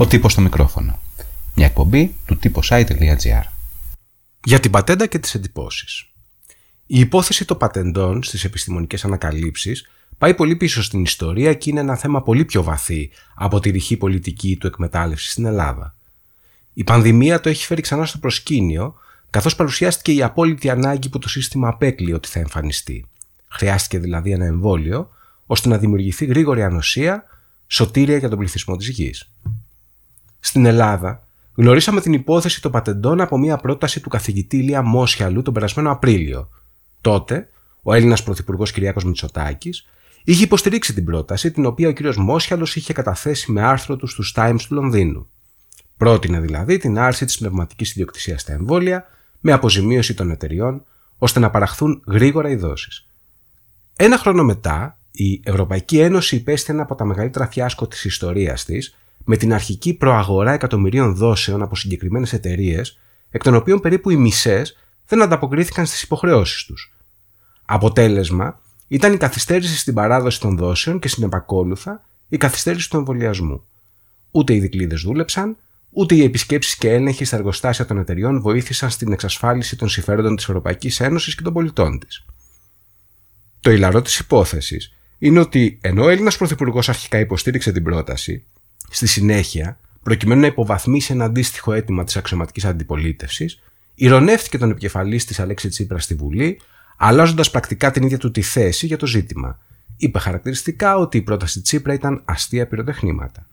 Ο τύπος στο μικρόφωνο. Μια εκπομπή του typosite.gr Για την πατέντα και τις εντυπώσεις. Η υπόθεση των πατεντών στις επιστημονικές ανακαλύψεις πάει πολύ πίσω στην ιστορία και είναι ένα θέμα πολύ πιο βαθύ από τη ρηχή πολιτική του εκμετάλλευσης στην Ελλάδα. Η πανδημία το έχει φέρει ξανά στο προσκήνιο, καθώς παρουσιάστηκε η απόλυτη ανάγκη που το σύστημα απέκλει ότι θα εμφανιστεί. Χρειάστηκε δηλαδή ένα εμβόλιο, ώστε να δημιουργηθεί γρήγορη ανοσία, σωτήρια για τον πληθυσμό της γης. Στην Ελλάδα, γνωρίσαμε την υπόθεση των πατεντών από μια πρόταση του καθηγητή Ηλία Μόσιαλου τον περασμένο Απρίλιο. Τότε, ο Έλληνας Πρωθυπουργός Κυριάκος Μητσοτάκης είχε υποστηρίξει την πρόταση, την οποία ο κ. Μόσιαλος είχε καταθέσει με άρθρο του στους Times του Λονδίνου. Πρότεινε δηλαδή την άρση της πνευματικής ιδιοκτησίας στα εμβόλια με αποζημίωση των εταιριών, ώστε να παραχθούν γρήγορα οι δόσεις. Ένα χρόνο μετά, η Ευρωπαϊκή Ένωση υπέστη ένα από τα μεγαλύτερα φιάσκο της ιστορίας της, με την αρχική προαγορά εκατομμυρίων δόσεων από συγκεκριμένες εταιρείες, εκ των οποίων περίπου οι μισές δεν ανταποκρίθηκαν στις υποχρεώσεις τους. Αποτέλεσμα ήταν η καθυστέρηση στην παράδοση των δόσεων και συνεπακόλουθα η καθυστέρηση του εμβολιασμού. Ούτε οι δικλείδες δούλεψαν, ούτε οι επισκέψεις και έλεγχοι στα εργοστάσια των εταιριών βοήθησαν στην εξασφάλιση των συμφέροντων της Ευρωπαϊκής Ένωσης και των πολιτών της. Το ηλαρό της υπόθεσης είναι ότι ενώ ο Έλληνας Πρωθυπουργός αρχικά υποστήριξε την πρόταση, στη συνέχεια, προκειμένου να υποβαθμίσει ένα αντίστοιχο αίτημα της αξιωματικής αντιπολίτευσης, ηρωνεύτηκε τον επικεφαλής της Αλέξη Τσίπρας στη Βουλή, αλλάζοντας πρακτικά την ίδια του τη θέση για το ζήτημα. Είπε χαρακτηριστικά ότι η πρόταση Τσίπρα ήταν αστεία πυροτεχνήματα.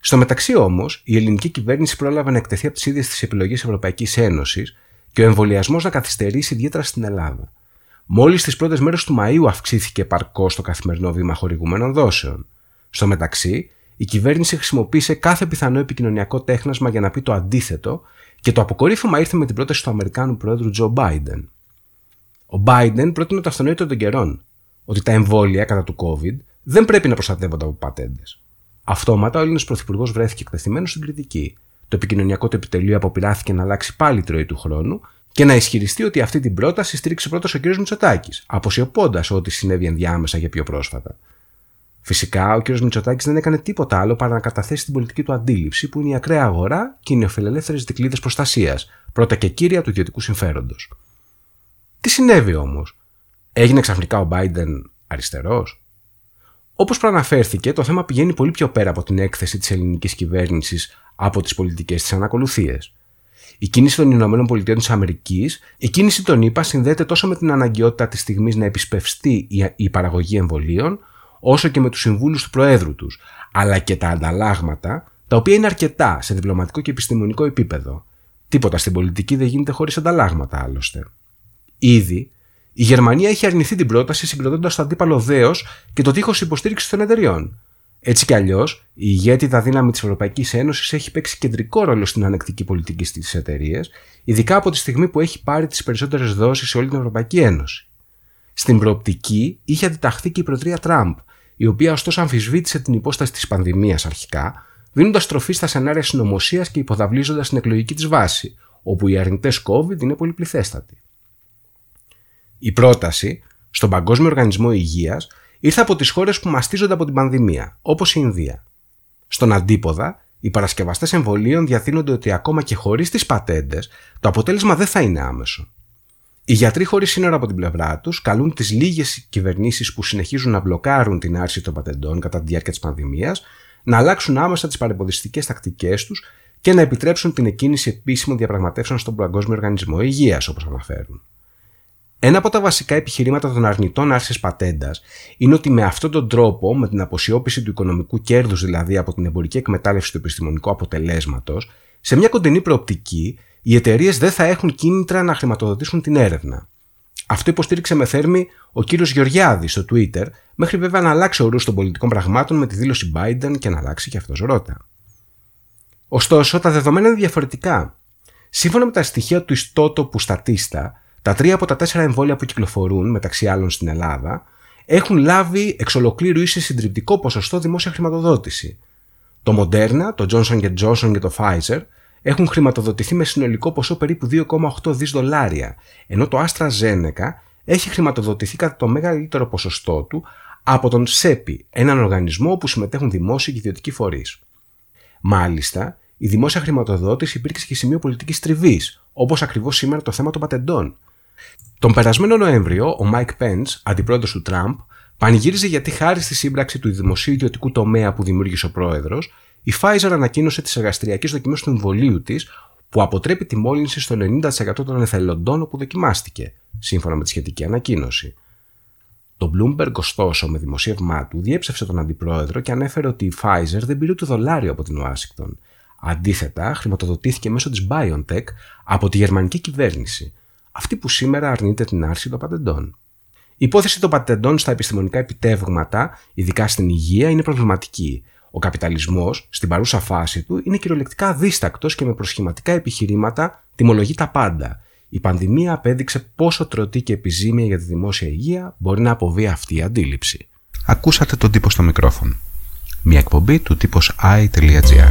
Στο μεταξύ όμως, η ελληνική κυβέρνηση πρόλαβε να εκτεθεί από τις ίδιες τις επιλογές Ευρωπαϊκής Ένωσης και ο εμβολιασμός να καθυστερήσει ιδιαίτερα στην Ελλάδα. Μόλις τι πρώτες μέρες του Μαΐου αυξήθηκε επαρκώς το καθημερινό βήμα χορηγουμένων δόσεων. Στο μεταξύ, η κυβέρνηση χρησιμοποίησε κάθε πιθανό επικοινωνιακό τέχνασμα για να πει το αντίθετο και το αποκορύφωμα ήρθε με την πρόταση του Αμερικάνου Πρόεδρου Τζο Μπάιντεν. Ο Biden πρότεινε το αυτονόητο των καιρών, ότι τα εμβόλια κατά του COVID δεν πρέπει να προστατεύονται από πατέντες. Αυτόματα ο Έλληνας Πρωθυπουργός βρέθηκε εκτεθειμένος στην κριτική. Το επικοινωνιακό του επιτελείο αποπειράθηκε να αλλάξει πάλι τροή του χρόνου και να ισχυριστεί ότι αυτή την πρόταση στήριξε πρώτο ο κ. Μητσοτάκης, αποσιωπώντα ό,τι συνέβη ενδιάμεσα για πιο πρόσφατα. Φυσικά, ο κ. Μητσοτάκης δεν έκανε τίποτα άλλο παρά να καταθέσει την πολιτική του αντίληψη, που είναι η ακραία αγορά και οι νεοφιλελεύθερες δικλείδες προστασίας, πρώτα και κύρια του ιδιωτικού συμφέροντος. Τι συνέβη όμως, έγινε ξαφνικά ο Biden αριστερός; Όπως προαναφέρθηκε, το θέμα πηγαίνει πολύ πιο πέρα από την έκθεση της ελληνικής κυβέρνησης από τις πολιτικές της ανακολουθίες. Η κίνηση των Ηνωμένων Πολιτειών της Αμερικής, η κίνηση των ΗΠΑ συνδέεται τόσο με την αναγκαιότητα της στιγμής να επισπευστεί η παραγωγή εμβολίων, όσο και με τους συμβούλους του Προέδρου τους, αλλά και τα ανταλλάγματα, τα οποία είναι αρκετά σε διπλωματικό και επιστημονικό επίπεδο. Τίποτα στην πολιτική δεν γίνεται χωρίς ανταλλάγματα άλλωστε. Ήδη, η Γερμανία έχει αρνηθεί την πρόταση συγκροτώντας το αντίπαλο δέος και το τείχο υποστήριξη των εταιριών. Έτσι κι αλλιώς, η ηγέτιδα δύναμη της Ευρωπαϊκής Ένωσης έχει παίξει κεντρικό ρόλο στην ανεκτική πολιτική στις εταιρείες, ειδικά από τη στιγμή που έχει πάρει τις περισσότερες δόσεις σε όλη την Ευρωπαϊκή Ένωση. Στην προοπτική είχε αντιταχθεί και η Προεδρία Τραμπ, η οποία ωστόσο αμφισβήτησε την υπόσταση της πανδημίας αρχικά, δίνοντας τροφή στα σενάρια συνωμοσίας και υποδαβλίζοντας την εκλογική της βάση, όπου οι αρνητές COVID είναι πολυπληθέστατοι. Η πρόταση στον Παγκόσμιο Οργανισμό Υγείας ήρθε από τις χώρες που μαστίζονται από την πανδημία, όπως η Ινδία. Στον αντίποδα, οι παρασκευαστές εμβολίων διαθύνονται ότι ακόμα και χωρίς τις πατέντες, το αποτέλεσμα δεν θα είναι άμεσο. Οι γιατροί χωρίς σύνορα από την πλευρά τους καλούν τις λίγες κυβερνήσεις που συνεχίζουν να μπλοκάρουν την άρση των πατεντών κατά τη διάρκεια της πανδημίας να αλλάξουν άμεσα τις παρεμποδιστικές τακτικές τους και να επιτρέψουν την εκκίνηση επίσημων διαπραγματεύσεων στον Παγκόσμιο Οργανισμό Υγείας, όπως αναφέρουν. Ένα από τα βασικά επιχειρήματα των αρνητών άρσης πατέντας είναι ότι με αυτόν τον τρόπο, με την αποσιώπηση του οικονομικού κέρδους δηλαδή από την εμπορική εκμετάλλευση του επιστημονικού αποτελέσματος, σε μια κοντινή προοπτική, οι εταιρείες δεν θα έχουν κίνητρα να χρηματοδοτήσουν την έρευνα. Αυτό υποστήριξε με θέρμη ο κύριος Γεωργιάδης στο Twitter, μέχρι βέβαια να αλλάξει ορού των πολιτικών πραγμάτων με τη δήλωση Biden και να αλλάξει και αυτός ρότα. Ωστόσο, τα δεδομένα είναι διαφορετικά. Σύμφωνα με τα στοιχεία του ιστότοπου Στατίστα, τα τρία από τα τέσσερα εμβόλια που κυκλοφορούν, μεταξύ άλλων στην Ελλάδα, έχουν λάβει εξ ολοκλήρου ή σε συντριπτικό ποσοστό δημόσια χρηματοδότηση. Το Moderna, το Johnson Johnson και το Pfizer έχουν χρηματοδοτηθεί με συνολικό ποσό περίπου 2,8 δις δολάρια, ενώ το AstraZeneca έχει χρηματοδοτηθεί κατά το μεγαλύτερο ποσοστό του από τον ΣΕΠΗ, έναν οργανισμό όπου συμμετέχουν δημόσιοι και ιδιωτικοί φορείς. Μάλιστα, η δημόσια χρηματοδότηση υπήρξε και σημείο πολιτικής τριβής, όπως ακριβώς σήμερα το θέμα των πατεντών. Τον περασμένο Νοέμβριο, ο Μάικ Πενς, αντιπρόεδρος του Τραμπ, πανηγύριζε γιατί χάρη στη σύμπραξη του δημοσίου ιδιωτικού τομέα που δημιούργησε ο πρόεδρος, η Pfizer ανακοίνωσε τις εργαστηριακές δοκιμές του εμβολίου της που αποτρέπει τη μόλυνση στο 90% των εθελοντών όπου δοκιμάστηκε, σύμφωνα με τη σχετική ανακοίνωση. Το Bloomberg, ωστόσο, με δημοσίευμά του, διέψευσε τον αντιπρόεδρο και ανέφερε ότι η Pfizer δεν πήρε δολάριο από την Ουάσιγκτον. Αντίθετα, χρηματοδοτήθηκε μέσω της BioNTech από τη γερμανική κυβέρνηση, αυτή που σήμερα αρνείται την άρση των πατεντών. Η υπόθεση των πατεντών στα επιστημονικά επιτεύγματα, ειδικά στην υγεία, είναι προβληματική. Ο καπιταλισμός, στην παρούσα φάση του, είναι κυριολεκτικά αδίστακτο και με προσχηματικά επιχειρήματα τιμολογεί τα πάντα. Η πανδημία απέδειξε πόσο τρωτή και επιζήμια για τη δημόσια υγεία μπορεί να αποβεί αυτή η αντίληψη. Ακούσατε τον τύπο στο μικρόφωνο. Μια εκπομπή του τύπος i.gr.